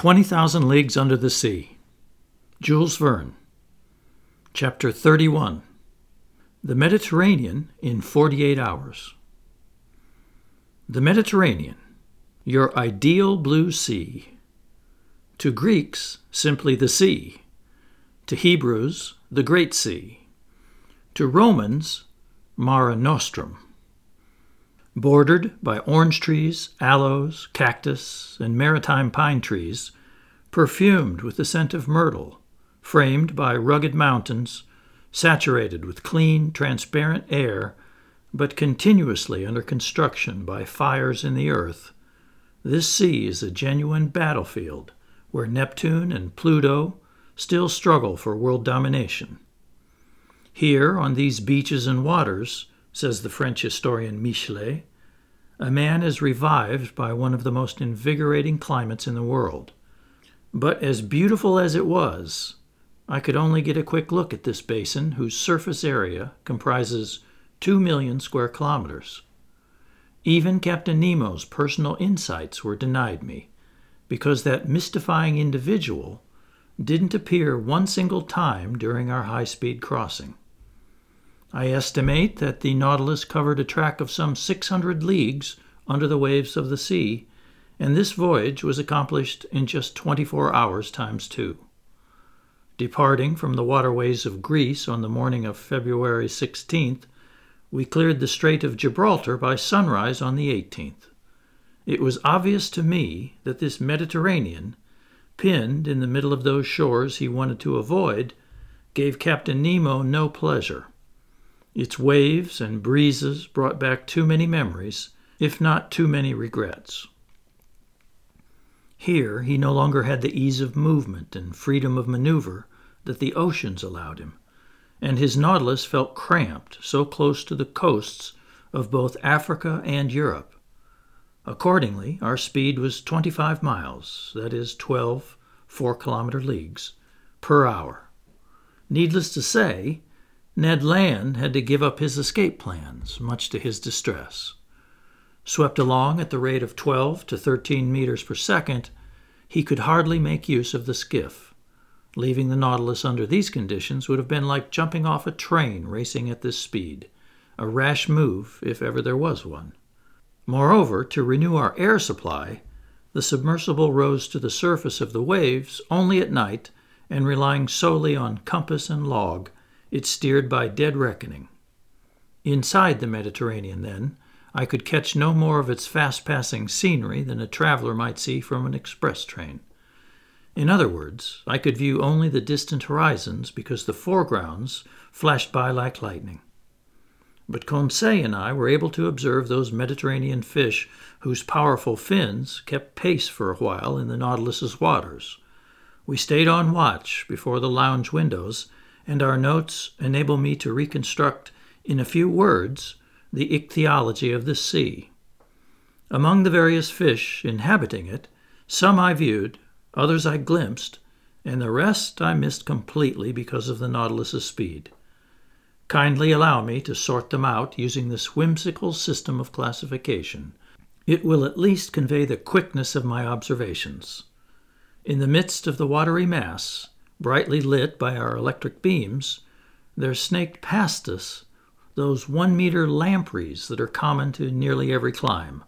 20,000 Leagues Under the Sea. Jules Verne. Chapter 31 The Mediterranean in 48 Hours. The Mediterranean, your ideal blue sea. To Greeks, simply the sea. To Hebrews, the Great Sea. To Romans, Mare Nostrum bordered by orange trees, aloes, cactus, and maritime pine trees, perfumed with the scent of myrtle, framed by rugged mountains, saturated with clean, transparent air, but continuously under construction by fires in the earth, this sea is a genuine battlefield where Neptune and Pluto still struggle for world domination. Here, on these beaches and waters, says the French historian Michelet, a man is revived by one of the most invigorating climates in the world. But as beautiful as it was, I could only get a quick look at this basin whose surface area comprises 2 million square kilometers. Even Captain Nemo's personal insights were denied me because that mystifying individual didn't appear one single time during our high speed crossing. I estimate that the Nautilus covered a track of some 600 leagues under the waves of the sea, and this voyage was accomplished in just 24 hours times two. Departing from the waterways of Greece on the morning of February 16th, we cleared the Strait of Gibraltar by sunrise on the 18th. It was obvious to me that this Mediterranean, pinned in the middle of those shores he wanted to avoid, gave Captain Nemo no pleasure. Its waves and breezes brought back too many memories, if not too many regrets. Here he no longer had the ease of movement and freedom of maneuver that the oceans allowed him, and his Nautilus felt cramped so close to the coasts of both Africa and Europe. Accordingly, our speed was 25 miles, that is, 12 4 kilometer leagues, per hour. Needless to say, Ned Land had to give up his escape plans, much to his distress. Swept along at the rate of 12 to 13 meters per second, he could hardly make use of the skiff. Leaving the Nautilus under these conditions would have been like jumping off a train racing at this speed, a rash move if ever there was one. Moreover, to renew our air supply, the submersible rose to the surface of the waves only at night and relying solely on compass and log it steered by dead reckoning. Inside the Mediterranean, then, I could catch no more of its fast passing scenery than a traveler might see from an express train. In other words, I could view only the distant horizons because the foregrounds flashed by like lightning. But Conseil and I were able to observe those Mediterranean fish whose powerful fins kept pace for a while in the Nautilus's waters. We stayed on watch before the lounge windows and our notes enable me to reconstruct in a few words the ichthyology of this sea. Among the various fish inhabiting it, some I viewed, others I glimpsed, and the rest I missed completely because of the Nautilus's speed. Kindly allow me to sort them out using this whimsical system of classification. It will at least convey the quickness of my observations. In the midst of the watery mass, brightly lit by our electric beams, there snaked past us those one meter lampreys that are common to nearly every clime,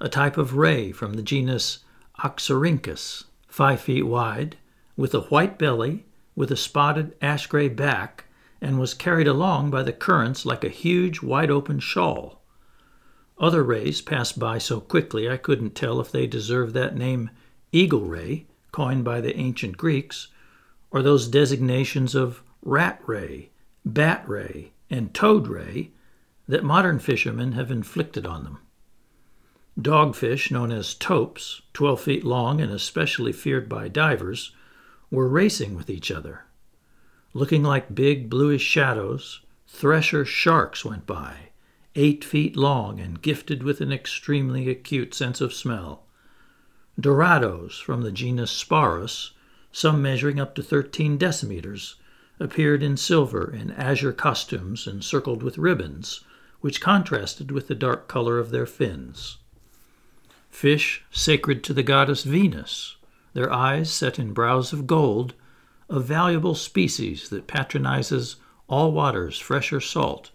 a type of ray from the genus Oxyrhynchus, five feet wide, with a white belly, with a spotted ash gray back, and was carried along by the currents like a huge wide open shawl. Other rays passed by so quickly I couldn't tell if they deserved that name eagle ray, coined by the ancient Greeks, or those designations of rat ray, bat ray, and toad ray that modern fishermen have inflicted on them. Dogfish known as topes, 12 feet long and especially feared by divers, were racing with each other. Looking like big bluish shadows, thresher sharks went by, eight feet long and gifted with an extremely acute sense of smell. Dorados from the genus Sparus some measuring up to 13 decimeters, appeared in silver and azure costumes encircled with ribbons, which contrasted with the dark color of their fins. Fish sacred to the goddess Venus, their eyes set in brows of gold, a valuable species that patronizes all waters, fresh or salt,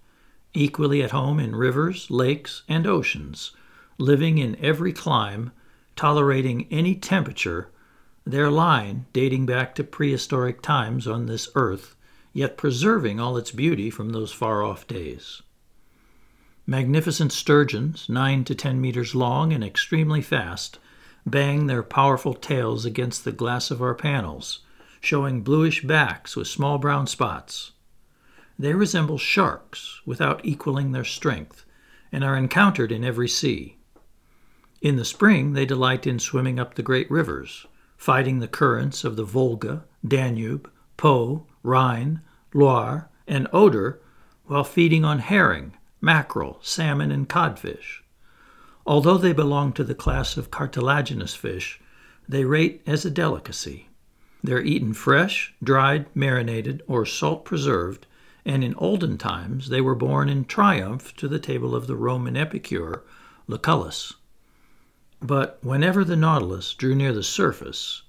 equally at home in rivers, lakes, and oceans, living in every clime, tolerating any temperature, their line dating back to prehistoric times on this earth, yet preserving all its beauty from those far off days. Magnificent sturgeons, nine to ten meters long and extremely fast, bang their powerful tails against the glass of our panels, showing bluish backs with small brown spots. They resemble sharks without equaling their strength, and are encountered in every sea. In the spring, they delight in swimming up the great rivers, fighting the currents of the Volga, Danube, Po, Rhine, Loire, and Oder, while feeding on herring, mackerel, salmon, and codfish. Although they belong to the class of cartilaginous fish, they rate as a delicacy. They're eaten fresh, dried, marinated, or salt preserved, and in olden times they were borne in triumph to the table of the Roman epicure Lucullus. But whenever the Nautilus drew near the surface,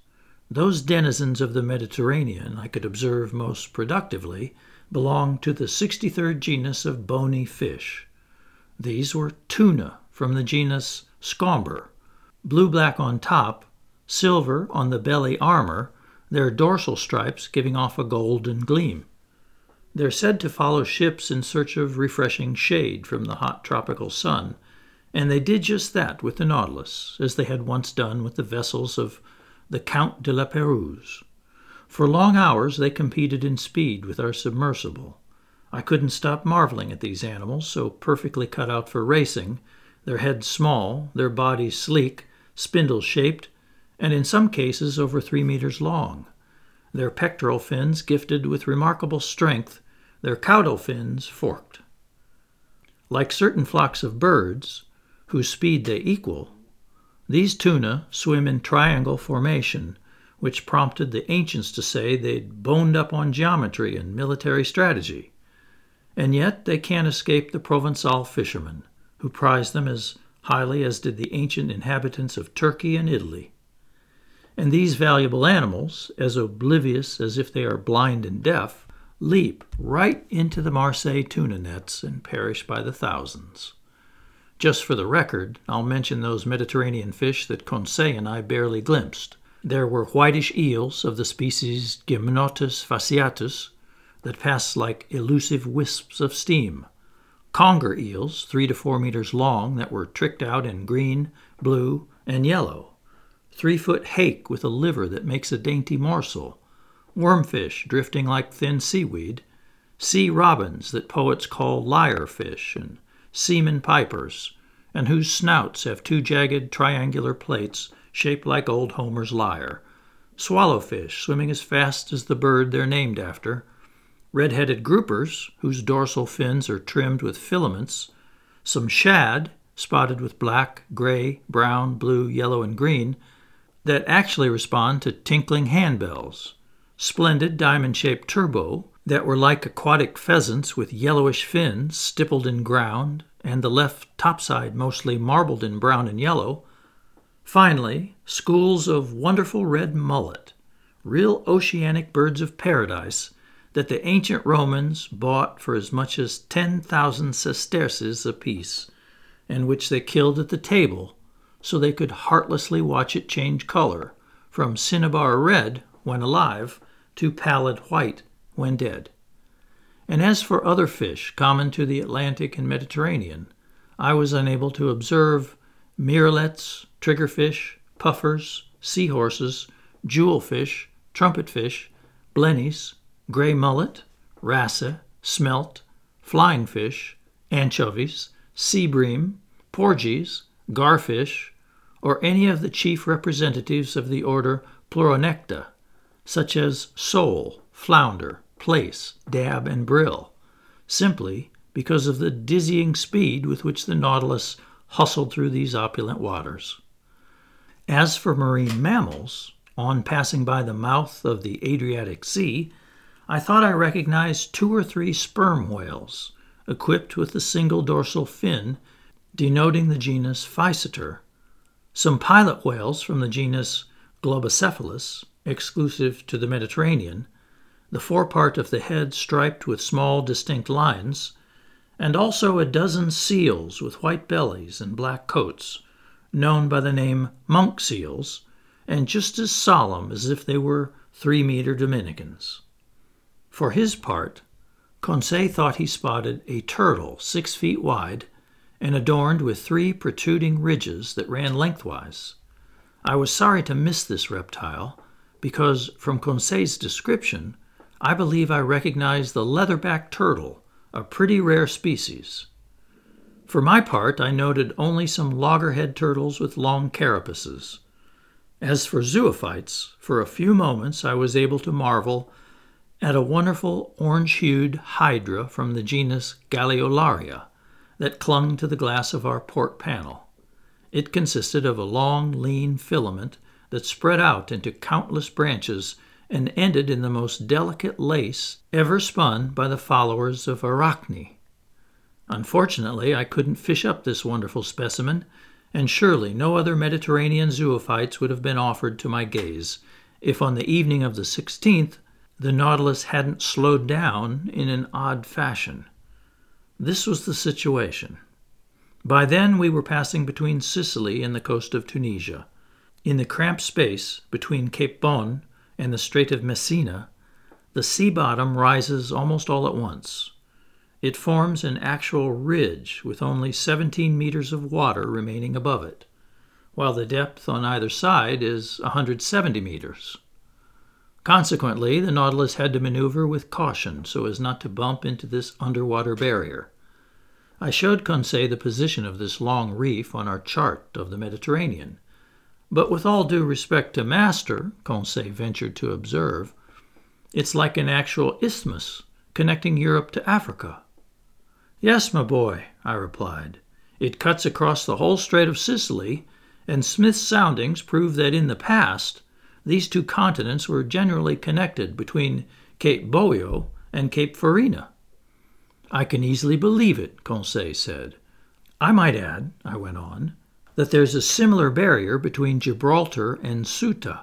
those denizens of the Mediterranean I could observe most productively belonged to the 63rd genus of bony fish. These were tuna from the genus Scomber, blue black on top, silver on the belly armor, their dorsal stripes giving off a golden gleam. They're said to follow ships in search of refreshing shade from the hot tropical sun and they did just that with the Nautilus, as they had once done with the vessels of the Count de la Pérouse. For long hours they competed in speed with our submersible. I couldn't stop marveling at these animals, so perfectly cut out for racing, their heads small, their bodies sleek, spindle shaped, and in some cases over three meters long, their pectoral fins gifted with remarkable strength, their caudal fins forked. Like certain flocks of birds, whose speed they equal, these tuna swim in triangle formation, which prompted the ancients to say they'd boned up on geometry and military strategy. And yet they can't escape the Provençal fishermen, who prize them as highly as did the ancient inhabitants of Turkey and Italy. And these valuable animals, as oblivious as if they are blind and deaf, leap right into the Marseille tuna nets and perish by the thousands. Just for the record, I'll mention those Mediterranean fish that Conseil and I barely glimpsed. There were whitish eels of the species Gymnotus fasciatus that passed like elusive wisps of steam, conger eels, three to four meters long, that were tricked out in green, blue, and yellow, three foot hake with a liver that makes a dainty morsel, wormfish drifting like thin seaweed, sea robins that poets call lyre fish, and seamen pipers, and whose snouts have two jagged triangular plates shaped like old Homer's lyre, swallowfish swimming as fast as the bird they're named after, red headed groupers whose dorsal fins are trimmed with filaments, some shad spotted with black, gray, brown, blue, yellow, and green that actually respond to tinkling handbells, splendid diamond shaped turbot that were like aquatic pheasants with yellowish fins stippled in ground, and the left topside mostly marbled in brown and yellow. Finally, schools of wonderful red mullet, real oceanic birds of paradise that the ancient Romans bought for as much as 10,000 sesterces apiece, and which they killed at the table so they could heartlessly watch it change color from cinnabar red when alive to pallid white when dead. And as for other fish common to the Atlantic and Mediterranean, I was unable to observe miralets, triggerfish, puffers, seahorses, jewelfish, trumpetfish, blennies, gray mullet, wrasse, smelt, flying fish, anchovies, sea bream, porgies, garfish, or any of the chief representatives of the order Pleuronecta, such as sole, flounder, plaice, dab, and brill, simply because of the dizzying speed with which the Nautilus hustled through these opulent waters. As for marine mammals, on passing by the mouth of the Adriatic Sea, I thought I recognized two or three sperm whales equipped with the single dorsal fin denoting the genus Physeter, some pilot whales from the genus Globicephalus, exclusive to the Mediterranean, the forepart of the head striped with small distinct lines, and also a dozen seals with white bellies and black coats, known by the name monk seals, and just as solemn as if they were three meter Dominicans. For his part, Conseil thought he spotted a turtle six feet wide and adorned with three protruding ridges that ran lengthwise. I was sorry to miss this reptile because, from Conseil's description, I believe I recognized the leatherback turtle, a pretty rare species. For my part, I noted only some loggerhead turtles with long carapaces. As for zoophytes, for a few moments I was able to marvel at a wonderful orange hued hydra from the genus Galeolaria that clung to the glass of our port panel. It consisted of a long, lean filament that spread out into countless branches and ended in the most delicate lace ever spun by the followers of Arachne. Unfortunately, I couldn't fish up this wonderful specimen, and surely no other Mediterranean zoophytes would have been offered to my gaze if on the evening of the 16th the Nautilus hadn't slowed down in an odd fashion. This was the situation. By then we were passing between Sicily and the coast of Tunisia. In the cramped space between Cape Bon and the Strait of Messina, the sea bottom rises almost all at once. It forms an actual ridge with only 17 meters of water remaining above it, while the depth on either side is 170 meters. Consequently, the Nautilus had to maneuver with caution so as not to bump into this underwater barrier. I showed Conseil the position of this long reef on our chart of the Mediterranean, but with all due respect to Master, Conseil ventured to observe, it's like an actual isthmus connecting Europe to Africa. Yes, my boy, I replied. It cuts across the whole Strait of Sicily, and Smith's soundings prove that in the past these two continents were generally connected between Cape Boeo and Cape Farina. I can easily believe it, Conseil said. I might add, I went on, that there's a similar barrier between Gibraltar and Ceuta,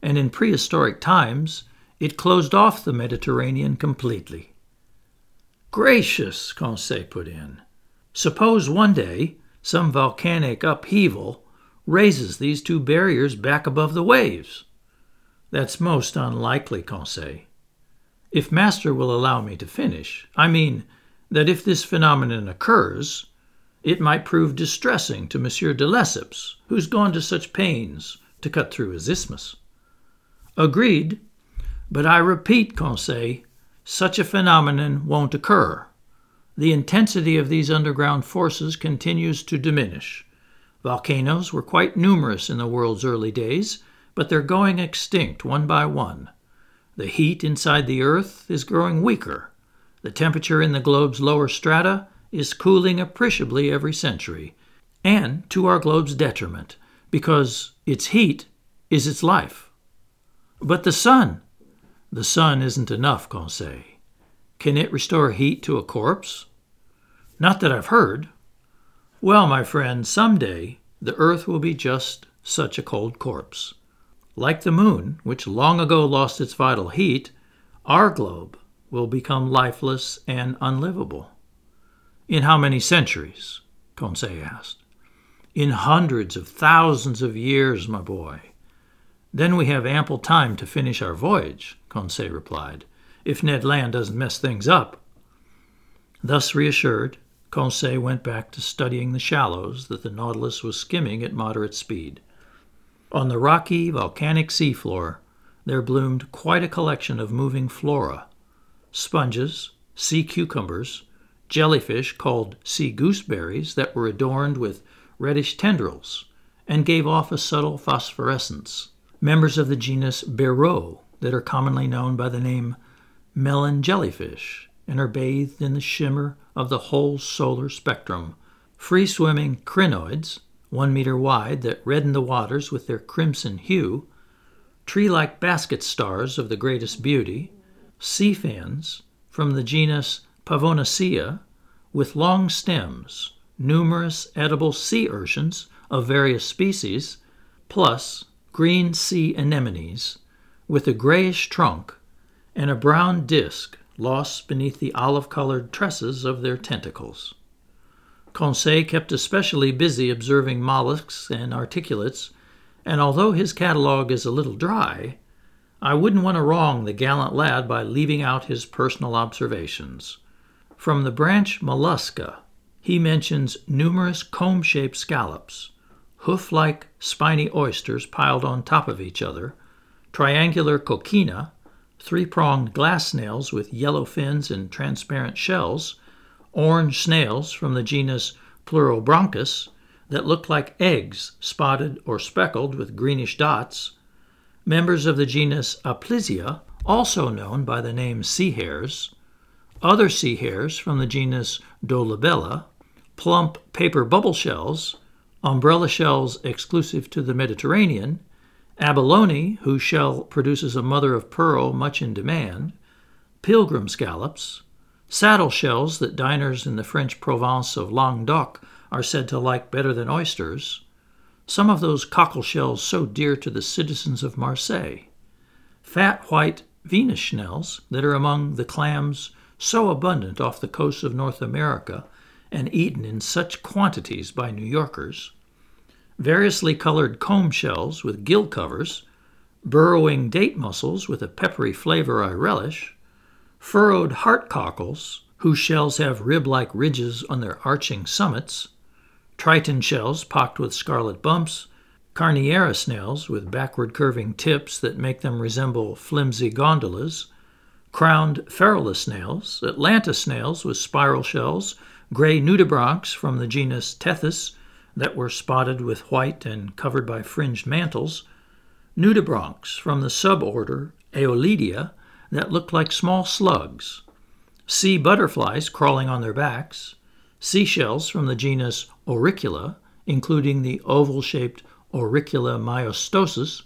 and in prehistoric times it closed off the Mediterranean completely. Gracious, Conseil put in. Suppose one day some volcanic upheaval raises these two barriers back above the waves. That's most unlikely, Conseil. If Master will allow me to finish, I mean that if this phenomenon occurs, it might prove distressing to Monsieur de Lesseps, who's gone to such pains to cut through his isthmus. Agreed, but I repeat, Conseil, such a phenomenon won't occur. The intensity of these underground forces continues to diminish. Volcanoes were quite numerous in the world's early days, but they're going extinct one by one. The heat inside the earth is growing weaker. The temperature in the globe's lower strata is cooling appreciably every century, and to our globe's detriment, because its heat is its life. But the sun, the sun isn't enough, Conseil. Can it restore heat to a corpse? Not that I've heard. Well, my friend, some day the earth will be just such a cold corpse. Like the moon, which long ago lost its vital heat, our globe will become lifeless and unlivable. In how many centuries? Conseil asked. In hundreds of thousands of years, my boy. Then we have ample time to finish our voyage, Conseil replied, if Ned Land doesn't mess things up. Thus reassured, Conseil went back to studying the shallows that the Nautilus was skimming at moderate speed. On the rocky, volcanic seafloor, there bloomed quite a collection of moving flora sponges, sea cucumbers, jellyfish called sea gooseberries that were adorned with reddish tendrils and gave off a subtle phosphorescence, members of the genus Beroe that are commonly known by the name melon jellyfish and are bathed in the shimmer of the whole solar spectrum, free swimming crinoids, one meter wide, that redden the waters with their crimson hue, tree like basket stars of the greatest beauty, sea fans from the genus Pavonacea, with long stems, numerous edible sea urchins of various species, plus green sea anemones with a grayish trunk and a brown disk lost beneath the olive colored tresses of their tentacles. Conseil kept especially busy observing mollusks and articulates, and although his catalogue is a little dry, I wouldn't want to wrong the gallant lad by leaving out his personal observations. From the branch Mollusca, he mentions numerous comb shaped scallops, hoof like spiny oysters piled on top of each other, triangular coquina, three pronged glass snails with yellow fins and transparent shells, orange snails from the genus Pleurobranchus that look like eggs spotted or speckled with greenish dots, members of the genus Aplysia, also known by the name sea hares, other sea hares from the genus Dolabella, plump paper bubble shells, umbrella shells exclusive to the Mediterranean, abalone, whose shell produces a mother of pearl much in demand, pilgrim scallops, saddle shells that diners in the French province of Languedoc are said to like better than oysters, some of those cockle shells so dear to the citizens of Marseille, fat white Venus schnels that are among the clams so abundant off the coasts of North America and eaten in such quantities by New Yorkers, variously colored comb shells with gill covers, burrowing date mussels with a peppery flavor I relish, furrowed heart cockles, whose shells have rib like ridges on their arching summits, triton shells pocked with scarlet bumps, carinaria snails with backward curving tips that make them resemble flimsy gondolas, crowned ferula snails, Atlanta snails with spiral shells, gray nudibranchs from the genus Tethys that were spotted with white and covered by fringed mantles, nudibranchs from the suborder Aeolidia that looked like small slugs, sea butterflies crawling on their backs, seashells from the genus Auricula, including the oval shaped Auricula myosotis,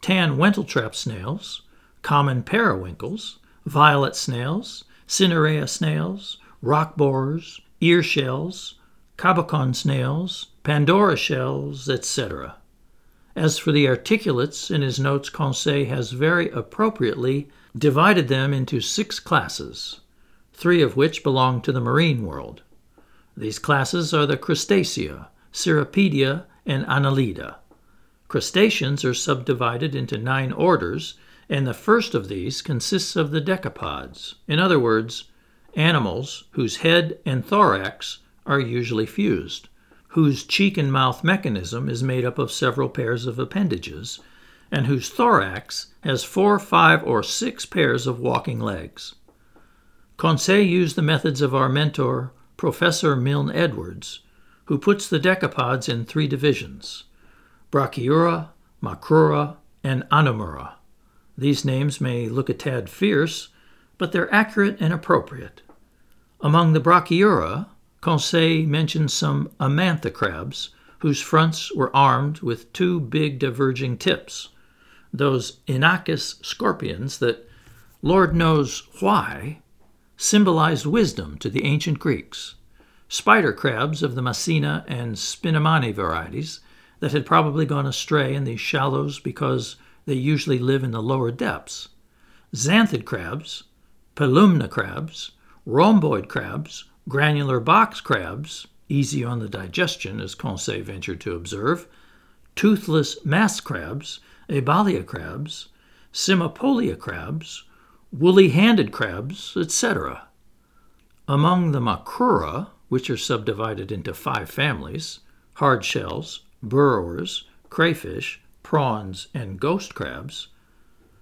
tan wentletrap snails, common periwinkles, violet snails, cinerea snails, rock borers, ear shells, cabochon snails, Pandora shells, etc. As for the articulates, in his notes, Conseil has very appropriately divided them into six classes, three of which belong to the marine world. These classes are the Crustacea, Cirripedia, and Annelida. Crustaceans are subdivided into nine orders, and the first of these consists of the decapods, in other words, animals whose head and thorax are usually fused, whose cheek and mouth mechanism is made up of several pairs of appendages, and whose thorax has four, five, or six pairs of walking legs. Conseil used the methods of our mentor, Professor Milne Edwards, who puts the decapods in three divisions Brachyura, Macrura, and Anomura. These names may look a tad fierce, but they're accurate and appropriate. Among the Brachyura, Conseil mentions some Amathia crabs whose fronts were armed with two big diverging tips, those Inachus scorpions that, Lord knows why, symbolized wisdom to the ancient Greeks, spider crabs of the Massena and Spinamani varieties that had probably gone astray in these shallows because they usually live in the lower depths, xanthid crabs, palumna crabs, rhomboid crabs, granular box crabs, easy on the digestion, as Conseil ventured to observe, toothless mass crabs, Ebalia crabs, Cymopolia crabs, woolly handed crabs, etc. Among the Macrura, which are subdivided into five families hard shells, burrowers, crayfish, prawns, and ghost crabs,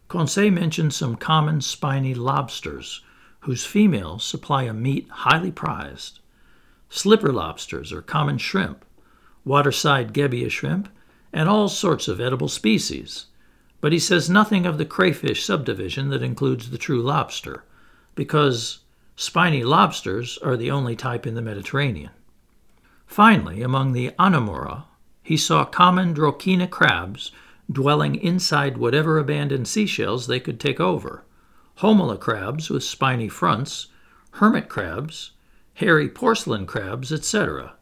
Conseil mentions some common spiny lobsters, whose females supply a meat highly prized. Slipper lobsters are common shrimp, waterside gebbia shrimp, and all sorts of edible species, but he says nothing of the crayfish subdivision that includes the true lobster, because spiny lobsters are the only type in the Mediterranean. Finally, among the Anomura, he saw common Drochina crabs dwelling inside whatever abandoned seashells they could take over, Homola crabs with spiny fronts, hermit crabs, hairy porcelain crabs, etc.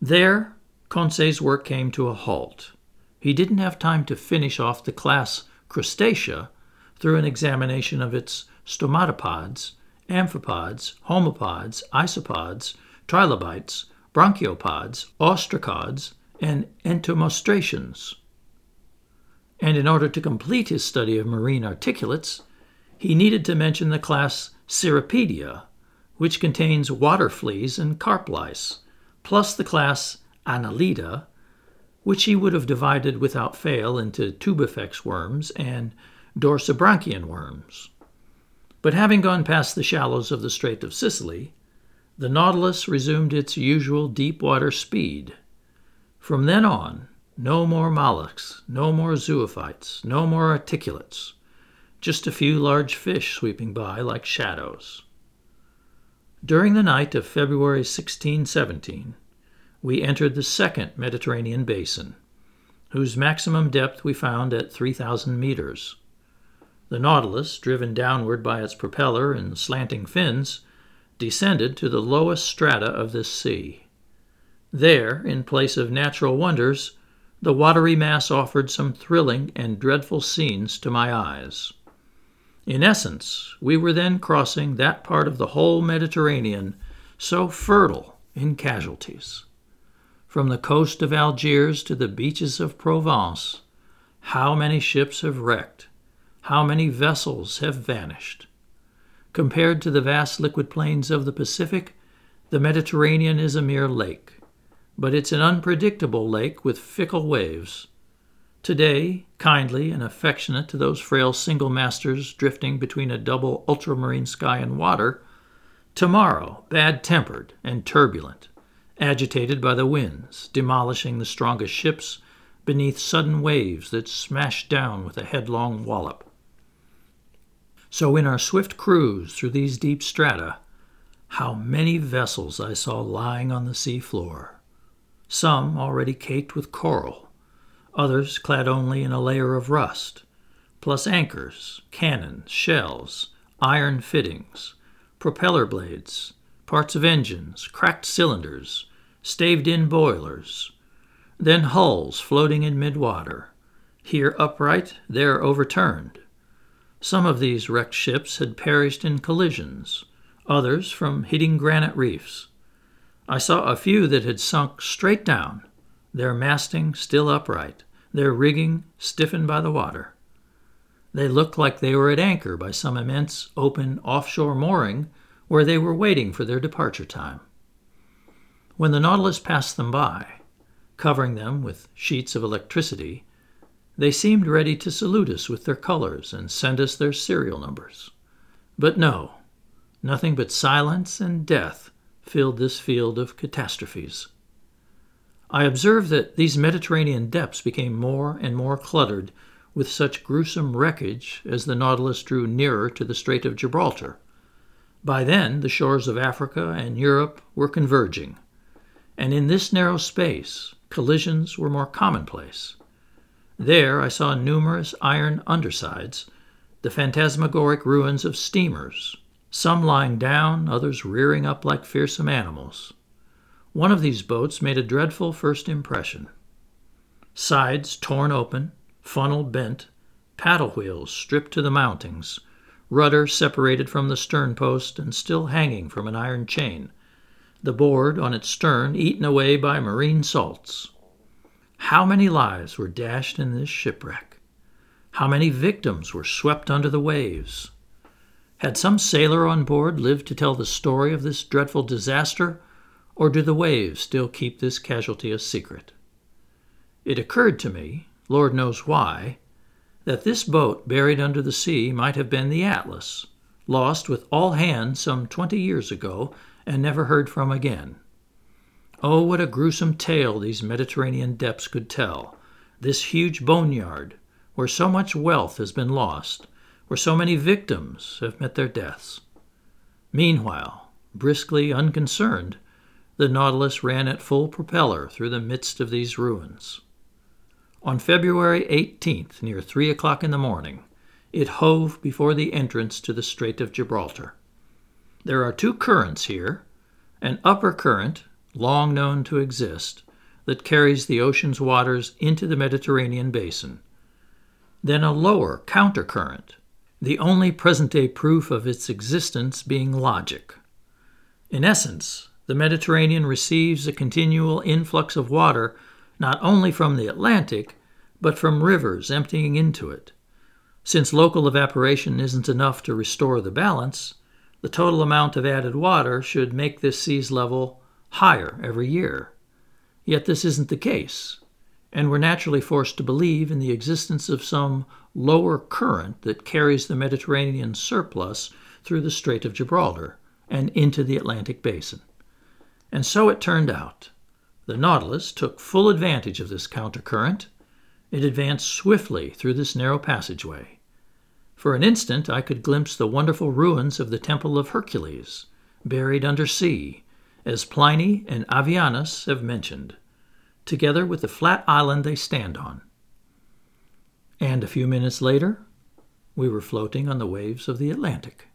There, Conseil's work came to a halt. he didn't have time to finish off the class Crustacea through an examination of its stomatopods, amphipods, homopods, isopods, trilobites, branchiopods, ostracods, and entomostraceans. And in order to complete his study of marine articulates, he needed to mention the class Cirripedia, which contains water fleas and carp lice, plus the class Annelida, which he would have divided without fail into tubifex worms and dorsibranchian worms. But having gone past the shallows of the Strait of Sicily, the Nautilus resumed its usual deep water speed. From then on, no more mollusks, no more zoophytes, no more articulates, just a few large fish sweeping by like shadows. During the night of February 1617, we entered the second Mediterranean basin, whose maximum depth we found at 3,000 meters. The Nautilus, driven downward by its propeller and slanting fins, descended to the lowest strata of this sea. There, in place of natural wonders, the watery mass offered some thrilling and dreadful scenes to my eyes. In essence, we were then crossing that part of the whole Mediterranean so fertile in casualties. From the coast of Algiers to the beaches of Provence, how many ships have wrecked, how many vessels have vanished. Compared to the vast liquid plains of the Pacific, the Mediterranean is a mere lake, but it's an unpredictable lake with fickle waves. Today, kindly and affectionate to those frail single masters drifting between a double ultramarine sky and water, tomorrow, bad tempered and turbulent, agitated by the winds, demolishing the strongest ships beneath sudden waves that smash down with a headlong wallop. So, in our swift cruise through these deep strata, how many vessels I saw lying on the sea floor. Some already caked with coral, others clad only in a layer of rust, plus anchors, cannons, shells, iron fittings, propeller blades, parts of engines, cracked cylinders, staved in boilers, then hulls floating in midwater, here upright, there overturned some of these wrecked ships had perished in collisions, others from hitting granite reefs. I saw a few that had sunk straight down, their masting still upright, their rigging stiffened by the water. They looked like they were at anchor by some immense open offshore mooring where they were waiting for their departure time. When the Nautilus passed them by, covering them with sheets of electricity, they seemed ready to salute us with their colors and send us their serial numbers. But no, nothing but silence and death filled this field of catastrophes. I observed that these Mediterranean depths became more and more cluttered with such gruesome wreckage as the Nautilus drew nearer to the Strait of Gibraltar. By then, the shores of Africa and Europe were converging, and in this narrow space, collisions were more commonplace. There I saw numerous iron undersides, the phantasmagoric ruins of steamers, some lying down, others rearing up like fearsome animals. One of these boats made a dreadful first impression. Sides torn open, funnel bent, paddle wheels stripped to the mountings, rudder separated from the stern post and still hanging from an iron chain, the board on its stern eaten away by marine salts. How many lives were dashed in this shipwreck? How many victims were swept under the waves? Had some sailor on board lived to tell the story of this dreadful disaster, or do the waves still keep this casualty a secret? It occurred to me, Lord knows why, that this boat buried under the sea might have been the Atlas, lost with all hands some twenty years ago and never heard from again. Oh, what a gruesome tale these Mediterranean depths could tell! This huge boneyard, where so much wealth has been lost, where so many victims have met their deaths. Meanwhile, briskly unconcerned, the Nautilus ran at full propeller through the midst of these ruins. On February 18th, near three o'clock in the morning, it hove before the entrance to the Strait of Gibraltar. There are two currents here an upper current long known to exist, that carries the ocean's waters into the Mediterranean basin. Then a lower countercurrent, the only present day proof of its existence being logic. In essence, the Mediterranean receives a continual influx of water not only from the Atlantic, but from rivers emptying into it. Since local evaporation isn't enough to restore the balance, the total amount of added water should make this sea's level higher every year. Yet this isn't the case, and we're naturally forced to believe in the existence of some lower current that carries the Mediterranean surplus through the Strait of Gibraltar and into the Atlantic basin. And so it turned out. The Nautilus took full advantage of this countercurrent. It advanced swiftly through this narrow passageway. For an instant, I could glimpse the wonderful ruins of the Temple of Hercules, buried under sea, as Pliny and Avienus have mentioned, together with the flat island they stand on. And a few minutes later, we were floating on the waves of the Atlantic.